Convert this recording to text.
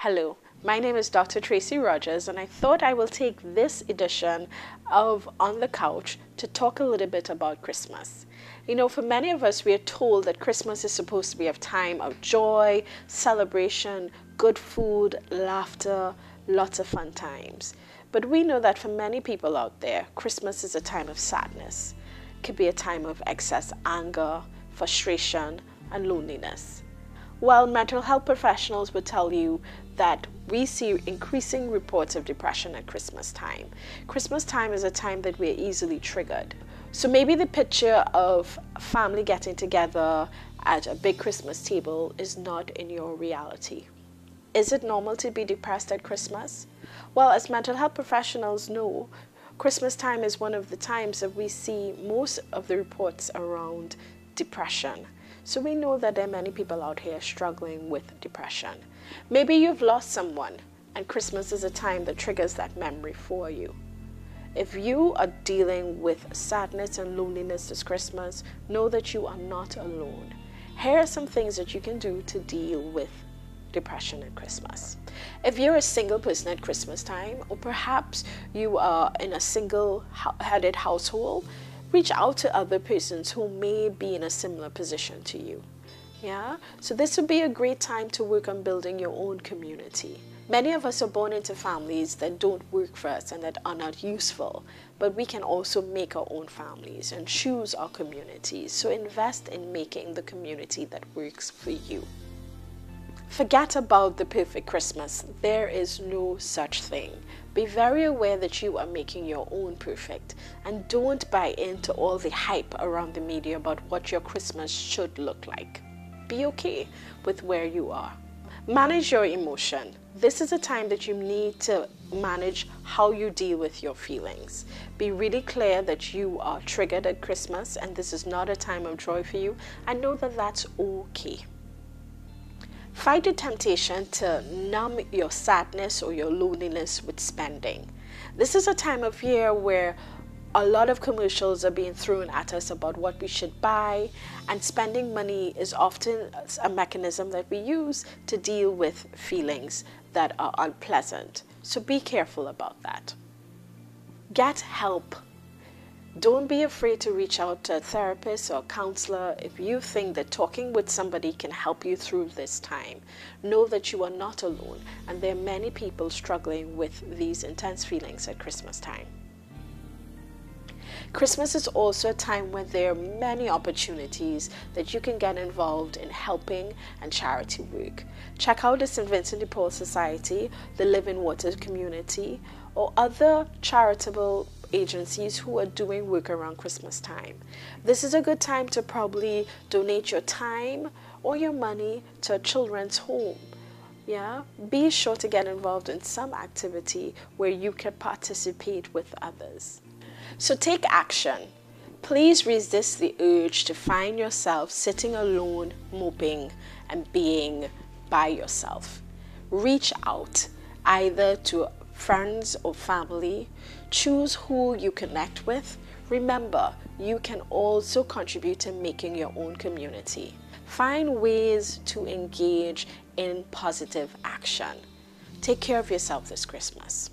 Hello, my name is Dr. Tracy Rogers, and I thought I will take this edition of On the Couch to talk a little bit about Christmas. You know, for many of us, we are told that Christmas is supposed to be a time of joy, celebration, good food, laughter, lots of fun times. But we know that for many people out there, Christmas is a time of sadness. It could be a time of excess anger, frustration, and loneliness. Well, mental health professionals would tell you that we see increasing reports of depression at Christmas time. Christmas time is a time that we're easily triggered. So maybe the picture of family getting together at a big Christmas table is not in your reality. Is it normal to be depressed at Christmas? Well, as mental health professionals know, Christmas time is one of the times that we see most of the reports around depression. So we know that there are many people out here struggling with depression. Maybe you've lost someone, and Christmas is a time that triggers that memory for you. If you are dealing with sadness and loneliness this Christmas, know that you are not alone. Here are some things that you can do to deal with depression at Christmas. If you're a single person at Christmas time, or perhaps you are in a single headed household, reach out to other persons who may be in a similar position to you. Yeah? So this would be a great time to work on building your own community. Many of us are born into families that don't work for us and that are not useful, but we can also make our own families and choose our communities. So invest in making the community that works for you. Forget about the perfect Christmas. There is no such thing. Be very aware that you are making your own perfect and don't buy into all the hype around the media about what your Christmas should look like. Be okay with where you are. Manage your emotion. This is a time that you need to manage how you deal with your feelings. Be really clear that you are triggered at Christmas and this is not a time of joy for you and know that that's okay. Fight the temptation to numb your sadness or your loneliness with spending. This is a time of year where a lot of commercials are being thrown at us about what we should buy, and spending money is often a mechanism that we use to deal with feelings that are unpleasant. So be careful about that. Get help don't be afraid to reach out to a therapist or a counselor if you think that talking with somebody can help you through this time. Know that you are not alone, and there are many people struggling with these intense feelings at Christmas time. Christmas is also a time when there are many opportunities that you can get involved in helping and charity work. Check out the St. Vincent de Paul Society, the Living Water Community, or other charitable agencies who are doing work around Christmas time. This is a good time to probably donate your time or your money to a children's home. Yeah, be sure to get involved in some activity where you can participate with others. So take action. Please resist the urge to find yourself sitting alone, moping, and being by yourself. Reach out either to friends or family. Choose who you connect with. Remember, you can also contribute in making your own community. Find ways to engage in positive action. Take care of yourself this Christmas.